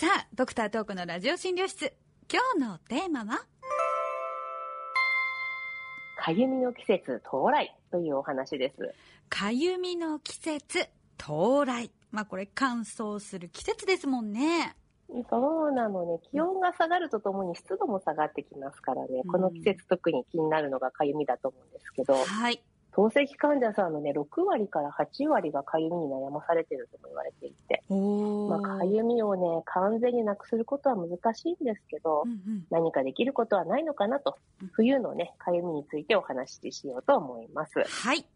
さあ、ドクタートークのラジオ診療室。今日のテーマは？かゆみの季節到来というお話です。かゆみの季節到来。まあこれ乾燥する季節ですもんね。そうなのね。気温が下がるとともに湿度も下がってきますからね。この季節特に気になるのがかゆみだと思うんですけど、はい。透析患者さんのね、6割から8割がかゆみに悩まされているとも言われていて、おまあ、かゆみをね、完全になくすることは難しいんですけど、うんうん何かできることはないのかなとうん、冬のね、かゆみについてお話ししようと思います。はい。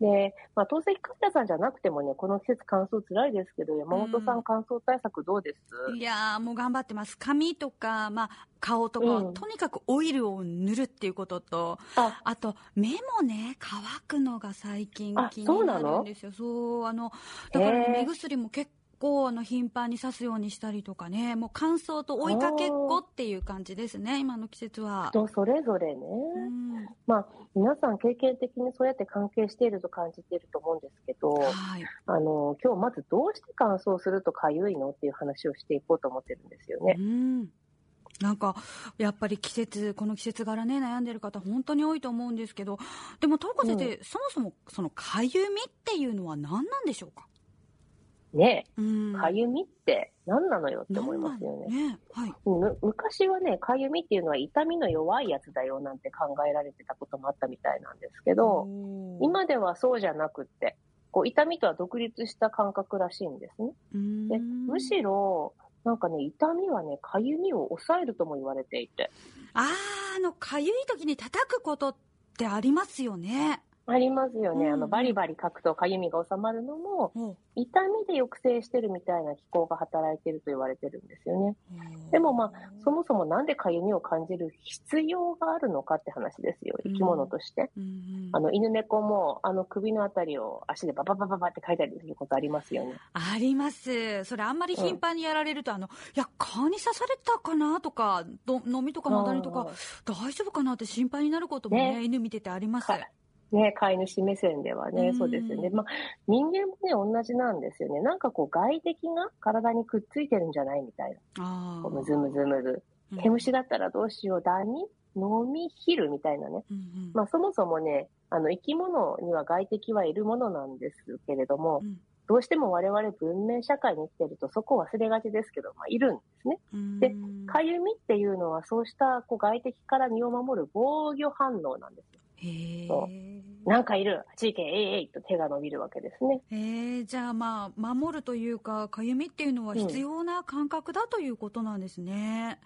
で、まあ、透析患者さんじゃなくてもね、この季節乾燥辛いですけど、山本さうん。ん乾燥対策どうです？いやーもう頑張ってます。髪とか、まあ顔とかは、うん。とにかくオイルを塗るっていうことと、あ、あと目もね、乾くのが最近あ気になるんですよ。そう、あの、だから目薬も結構あの頻繁に刺すようにしたりとかね、もう乾燥と追いかけっこっていう感じですね、今の季節は。人それぞれね。うんまあ、皆さん経験的にそうやって関係していると感じていると思うんですけど、はい。あの、今日まずどうして乾燥するとかゆいのっていう話をしていこうと思ってるんですよねう。ん。なんか、やっぱり季節、この季節柄ね、悩んでる方、本当に多いと思うんですけど、でも、トーコ先生、そもそも、その、かゆみっていうのは何なんでしょうか？ねうん。かゆみって何なのよって思いますよね。ね。ねはい。む昔はね、かゆみっていうのは痛みの弱いやつだよなんて考えられてたこともあったみたいなんですけど、今ではそうじゃなくって、こう痛みとは独立した感覚らしいんですね。うんでむしろ、なんかね、痛みはね、かゆみを抑えるとも言われていて。あー、あの、かゆい時に叩くことってありますよね。ありますよね。うんあの、バリバリ書くとかゆみが収まるのも、お痛みで抑制してるみたいな機構が働いてると言われてるんですよね。でもまあ、そもそもなんでかゆみを感じる必要があるのかって話ですよ。生き物として。うんうんあの、犬猫も、あの、首のあたりを足でバババババって書いたりすることありますよね。あります。それあんまり頻繁にやられると、あの、いや、蚊に刺されたかなとか、ど飲みとかマダニとか、大丈夫かなって心配になることもね、ね犬見ててあります。はいね、飼い主目線ではね、うんそうですよね。まあ、人間もね、同じなんですよね。なんかこう、外敵が体にくっついてるんじゃないみたいな。あこうむずむずむず。あ。毛虫だったらどうしよう、ダニ？飲みヒルみたいなね。うんうんまあ、そもそもね、あの、生き物には外敵はいるものなんですけれども、うんどうしても我々文明社会に生きてるとそこを忘れがちですけど、まあ、いるんですね。うんでかゆみっていうのはそうしたこう外敵から身を守る防御反応なんですよ。へ。なんかいる、地域へえいえいと手が伸びるわけですね。えー、じゃあまあ、守るというか、かゆみっていうのは必要な感覚だということなんですね。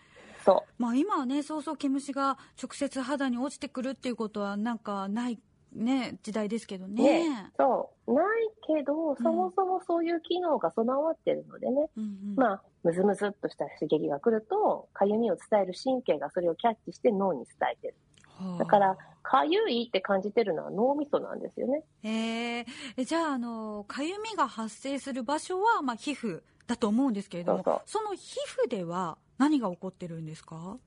そまあ今はね、そうそう毛虫が直接肌に落ちてくるっていうことはなんかないね、時代ですけどう。ね。ね。そう。ないけど、そもそもそういう機能が備わってるのでね。うんうんまあ、むずむずっとした刺激が来ると、かゆみを伝える神経がそれをキャッチして脳に伝えてる。はあだから、かゆいって感じてるのは脳みそなんですよね。えー。えじゃあ、あの、かゆみが発生する場所は、まあ、皮膚だと思うんですけれども、そうその皮膚では何が起こってるんですか？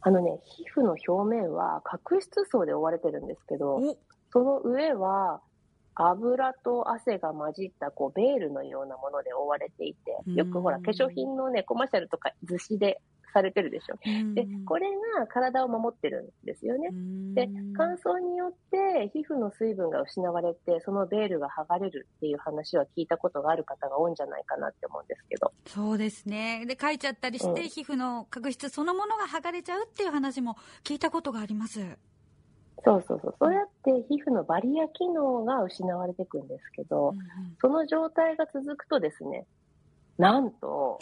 あのね、皮膚の表面は角質層で覆われてるんですけど、お。その上は油と汗が混じったこうベールのようなもので覆われていて、よくほらうん。化粧品のね、コマーシャルとか図紙でされてるでしょ。で、これが体を守ってるんですよね。で、乾燥によって皮膚の水分が失われて、そのベールが剥がれるっていう話は聞いたことがある方が多いんじゃないかなって思うんですけど。そうですね。で、書いちゃったりして、うん皮膚の角質そのものが剥がれちゃうっていう話も聞いたことがあります。そうそうそう。そうやって皮膚のバリア機能が失われていくんですけど、うんその状態が続くとですね、なんと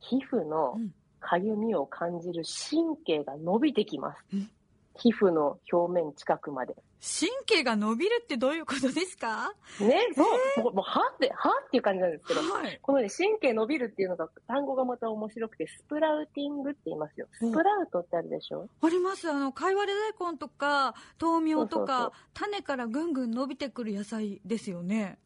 皮膚のうんかゆみを感じる神経が伸びてきますうん。皮膚の表面近くまで。神経が伸びるってどういうことですか？ね、そう、もう、もうはって、はっていう感じなんですけど、はい。このね、神経伸びるっていうのが、単語がまた面白くて、スプラウティングって言いますよ。スプラウトってあるでしょ？あります。あの、かいわれ大根とか、豆苗とか、種からぐんぐん伸びてくる野菜ですよね。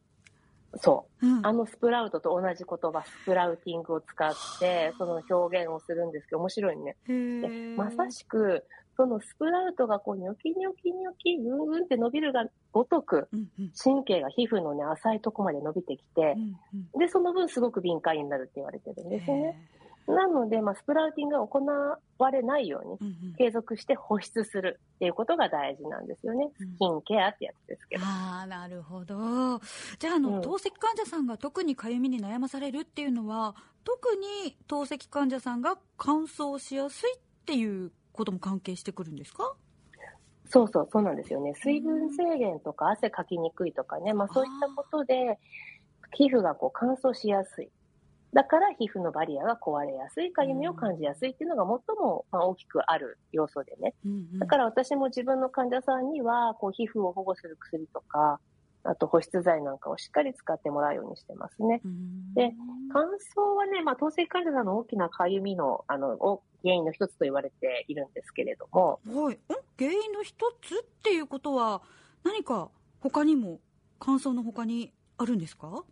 そう。うん。あのスプラウトと同じ言葉、スプラウティングを使って、その表現をするんですけど、面白いね。へでーまさしく、そのスプラウトがこう、ニョキニョキニョキ、ぐんぐんって伸びるがごとく、うんうん神経が皮膚のね、浅いとこまで伸びてきてう、んうんで、その分すごく敏感になるって言われてるんですよね。なので、まあ、スプラウティングが行われないように、継続して保湿するっていうことが大事なんですよね。スキンケアってやつですけど。ああ、なるほど。じゃあ、あの、透析患者さんが特にかゆみに悩まされるっていうのは、特に透析患者さんが乾燥しやすいっていうことも関係してくるんですか？そうそう、そうなんですよね。水分制限とか汗かきにくいとかね、まあそういったことで、皮膚がこう乾燥しやすい。だから皮膚のバリアが壊れやすい、かゆみを感じやすいっていうのが最もま大きくある要素でね。だから私も自分の患者さんには、こう皮膚を保護する薬とか、あと保湿剤なんかをしっかり使ってもらうようにしてますね。で、乾燥はね、まあ、透析患者さんの大きなかゆみの、あの、原因の一つと言われているんですけれども。はい。原因の一つっていうことは、何か他にも、乾燥の他にあるんですか？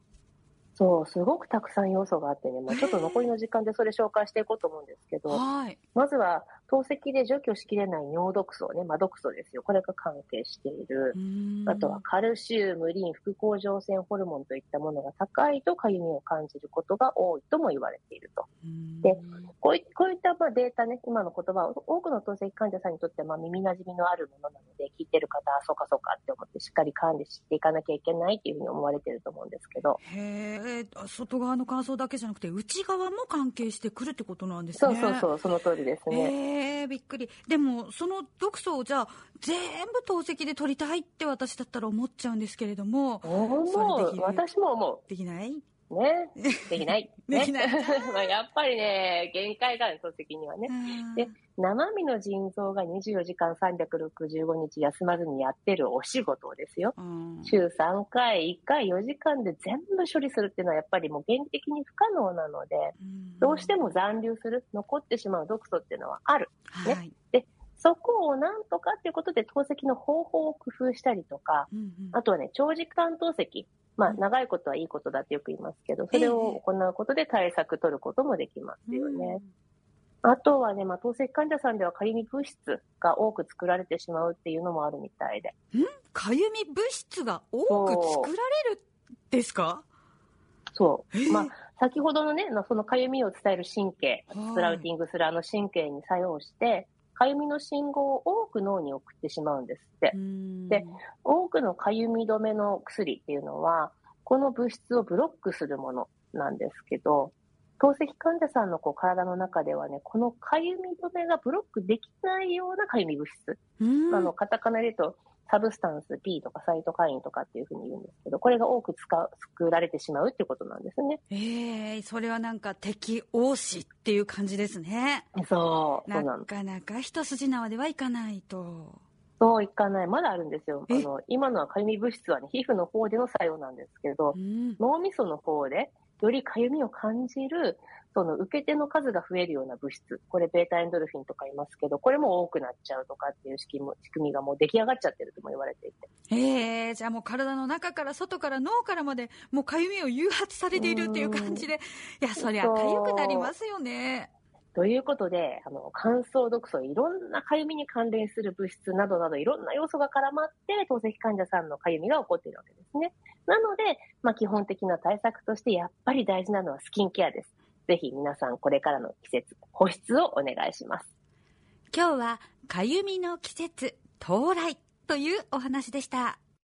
そう、すごくたくさん要素があってね、まあ、ちょっと残りの時間でそれ紹介していこうと思うんですけど、はい、まずは透析で除去しきれない尿毒素ね、まあ、毒素ですよ。これが関係している。あとはカルシウム、リン、副甲状腺ホルモンといったものが高いとかゆみを感じることが多いとも言われていると。で、こういったまあデータね、今の言葉を多くの透析患者さんにとってまあ耳馴染みのあるものなので、聞いてる方はそうかそうかって思ってしっかり管理していかなきゃいけないっていうふうに思われてると思うんですけど。へ外側の乾燥だけじゃなくて内側も関係してくるってことなんですね。そうそうそう、その通りですね。えー、びっくり。でも、その毒素をじゃあ、全部透析で取りたいって私だったら思っちゃうんですけれども。思う。私も思う。できない？ね。できない。ね、できない。まあやっぱりね、限界がある、透析にはね。で、生身の腎臓が24時間365日休まずにやってるお仕事ですよ。週3回、1回4時間で全部処理するっていうのはやっぱりもう原理的に不可能なので、どうしても残留する、残ってしまう毒素っていうのはある。ね。はい、で、そこをなんとかっていうことで透析の方法を工夫したりとか、うんうん、あとはね、長時間透析。まあ、長いことはいいことだってよく言いますけど、それを行うことで対策取ることもできますよね。うん、あとはね、まあ、透析患者さんではかゆみ物質が多く作られてしまうっていうのもあるみたいで。ん？かゆみ物質が多く作られるですか？そう。まあ、先ほどのね、そのかゆみを伝える神経、スラウティングするあの神経に作用して、かゆみの信号を多く脳に送ってしまうんですって。で、多くのかゆみ止めの薬っていうのは、この物質をブロックするものなんですけど、透析患者さんのこう体の中ではね、このかゆみ止めがブロックできないようなかゆみ物質。あの、カタカナで言うと、サブスタンス P とかサイトカインとかっていうふうに言うんですけど、これが多く使う、作られてしまうってことなんですね。ええー、それはなんか敵応しっていう感じですね。そう。なかなか一筋縄ではいかないと。そういかない。まだあるんですよ。あの、今のはかゆみ物質はね、皮膚の方での作用なんですけど、うん、脳みその方で、よりかゆみを感じるその受け手の数が増えるような物質、これベータエンドルフィンとか言いますけど、これも多くなっちゃうとかっていう仕組みがもう出来上がっちゃってるとも言われていて。えー、じゃあもう体の中から外から脳からまで、もうかゆみを誘発されているっていう感じで、いや、そりゃかゆくなりますよね。ということで、あの、乾燥毒素、いろんなかゆみに関連する物質などなど、いろんな要素が絡まって、透析患者さんのかゆみが起こっているわけですね。なので、まあ、基本的な対策として、やっぱり大事なのはスキンケアです。ぜひ皆さんこれからの季節、保湿をお願いします。今日は、かゆみの季節到来というお話でした。